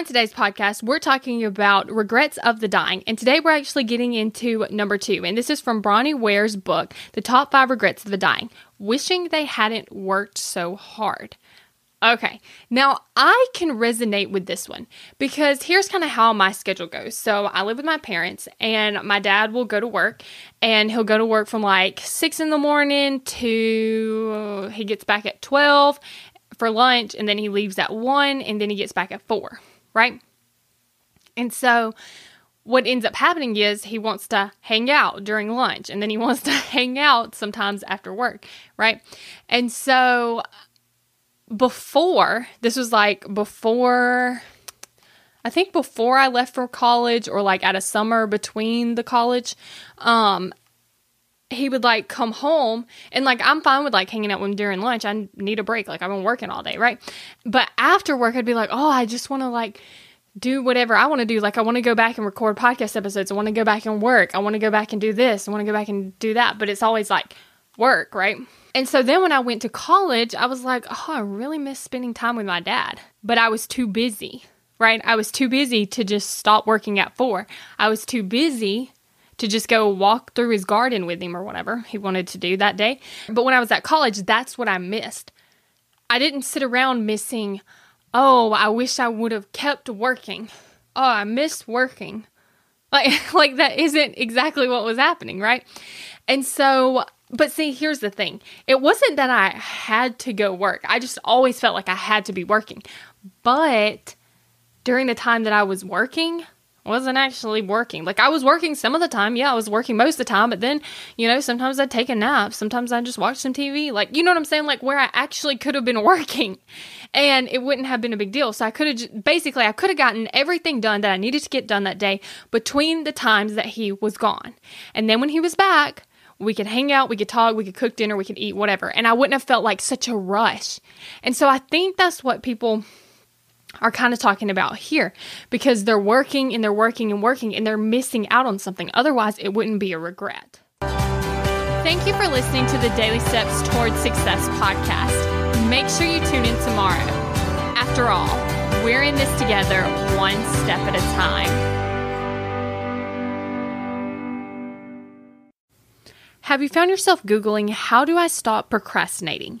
On today's podcast, we're talking about regrets of the dying. And today we're actually getting into number two. And this is from Bronnie Ware's book, The Top Five Regrets of the Dying Wishing They Hadn't Worked So Hard. Okay, now I can resonate with this one because here's kind of how my schedule goes. So I live with my parents, and my dad will go to work, and he'll go to work from like six in the morning to he gets back at 12 for lunch, and then he leaves at one, and then he gets back at four, right? And so what ends up happening is he wants to hang out during lunch, and then he wants to hang out sometimes after work, right? And so before, this was like before, I think before I left for college or like at a summer between the college, um, he would like come home and like I'm fine with like hanging out with him during lunch. I need a break. Like I've been working all day, right? But after work, I'd be like, oh, I just want to like do whatever I want to do. Like I want to go back and record podcast episodes. I want to go back and work. I want to go back and do this. I want to go back and do that. But it's always like work, right? And so then when I went to college, I was like, oh, I really miss spending time with my dad. But I was too busy, right? I was too busy to just stop working at four. I was too busy to just go walk through his garden with him or whatever he wanted to do that day. But when I was at college, that's what I missed. I didn't sit around missing, oh, I wish I would have kept working. Oh, I miss working. Like like that isn't exactly what was happening, right? And so but see, here's the thing. It wasn't that I had to go work. I just always felt like I had to be working. But during the time that I was working, wasn't actually working. Like I was working some of the time. Yeah, I was working most of the time, but then, you know, sometimes I'd take a nap. Sometimes I'd just watch some TV. Like, you know what I'm saying? Like where I actually could have been working and it wouldn't have been a big deal. So I could have basically I could have gotten everything done that I needed to get done that day between the times that he was gone. And then when he was back, we could hang out, we could talk, we could cook dinner, we could eat, whatever. And I wouldn't have felt like such a rush. And so I think that's what people are kind of talking about here because they're working and they're working and working and they're missing out on something. Otherwise, it wouldn't be a regret. Thank you for listening to the Daily Steps Towards Success podcast. Make sure you tune in tomorrow. After all, we're in this together, one step at a time. Have you found yourself Googling, How do I stop procrastinating?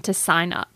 to sign up.